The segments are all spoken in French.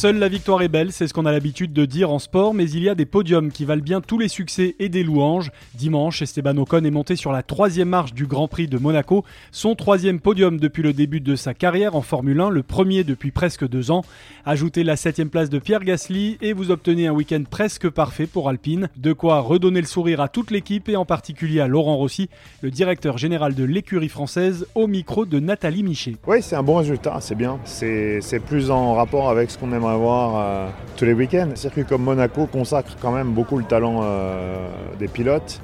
Seule la victoire est belle, c'est ce qu'on a l'habitude de dire en sport, mais il y a des podiums qui valent bien tous les succès et des louanges. Dimanche, Esteban Ocon est monté sur la troisième marche du Grand Prix de Monaco, son troisième podium depuis le début de sa carrière en Formule 1, le premier depuis presque deux ans. Ajoutez la septième place de Pierre Gasly et vous obtenez un week-end presque parfait pour Alpine. De quoi redonner le sourire à toute l'équipe et en particulier à Laurent Rossi, le directeur général de l'écurie française, au micro de Nathalie Michet. Oui, c'est un bon résultat, c'est bien. C'est plus en rapport avec ce qu'on aimerait voir euh, tous les week-ends. Un circuit comme Monaco consacre quand même beaucoup le talent euh, des pilotes.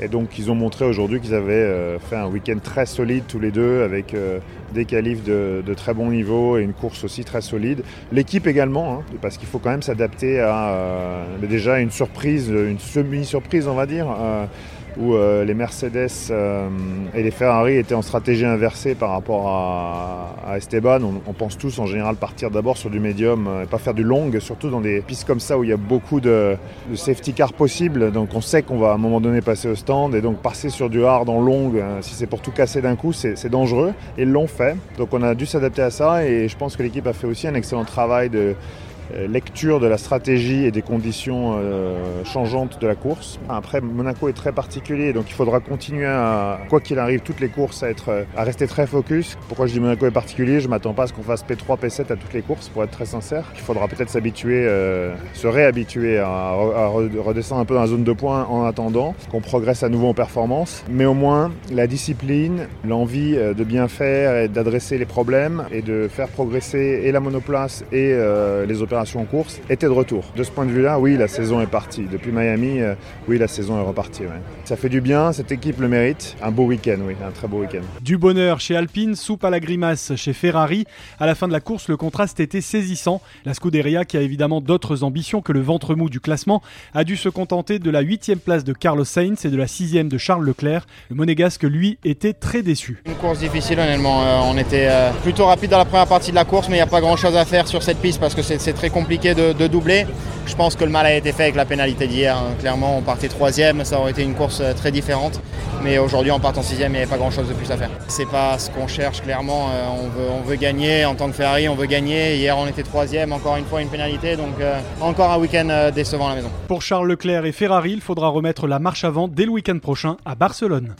Et donc ils ont montré aujourd'hui qu'ils avaient euh, fait un week-end très solide tous les deux avec des qualifs de, très bon niveau et une course aussi très solide. L'équipe également, hein, parce qu'il faut quand même s'adapter à déjà une surprise, une semi-surprise on va dire où euh, les Mercedes euh, et les Ferrari étaient en stratégie inversée par rapport à, Esteban. On, pense tous en général partir d'abord sur du médium euh, et pas faire du long, surtout dans des pistes comme ça où il y a beaucoup de, safety car possibles. Donc on sait qu'on va à un moment donné passer au stand et donc passer sur du hard en long, si c'est pour tout casser d'un coup, c'est dangereux. Et ils l'ont fait. Donc on a dû s'adapter à ça et je pense que l'équipe a fait aussi un excellent travail de lecture de la stratégie et des conditions euh, changeantes de la course. Après, Monaco est très particulier, donc il faudra continuer à, quoi qu'il arrive, toutes les courses à, être, euh, à rester très focus. Pourquoi je dis Monaco est particulier? Je ne m'attends pas à ce qu'on fasse P3, P7 à toutes les courses, pour être très sincère. Il faudra peut-être s'habituer, se réhabituer à, redescendre un peu dans la zone de points en attendant qu'on progresse à nouveau en performance. Mais au moins, la discipline, l'envie de bien faire et d'adresser les problèmes et de faire progresser et la monoplace et les opérations en course était de retour. De ce point de vue-là, oui, la saison est partie. Depuis Miami, euh, oui, la saison est repartie. Ça fait du bien, cette équipe le mérite. Un beau week-end, oui, un très beau week-end. Du bonheur chez Alpine, soupe à la grimace chez Ferrari. À la fin de la course, le contraste était saisissant. La Scuderia, qui a évidemment d'autres ambitions que le ventre mou du classement, a dû se contenter de la huitième place de Carlos Sainz et de la sixième de Charles Leclerc. Le monégasque, lui, était très déçu. Une course difficile, honnêtement. Euh, on était euh, plutôt rapide dans la première partie de la course, mais il n'y a pas grand-chose à faire sur cette piste parce que c'est très compliqué de, doubler. Je pense que le mal a été fait avec la pénalité d'hier. Hein. Clairement, on partait troisième, ça aurait été une course euh, très différente. Mais aujourd'hui, en partant sixième, il n'y avait pas grand-chose de plus à faire. C'est pas ce qu'on cherche, clairement. Euh, on, veut, gagner. En tant que Ferrari, on veut gagner. Hier, on était troisième, encore une fois, une pénalité. Donc, euh, encore un week-end décevant à la maison. Pour Charles Leclerc et Ferrari, il faudra remettre la marche avant dès le week-end prochain à Barcelone.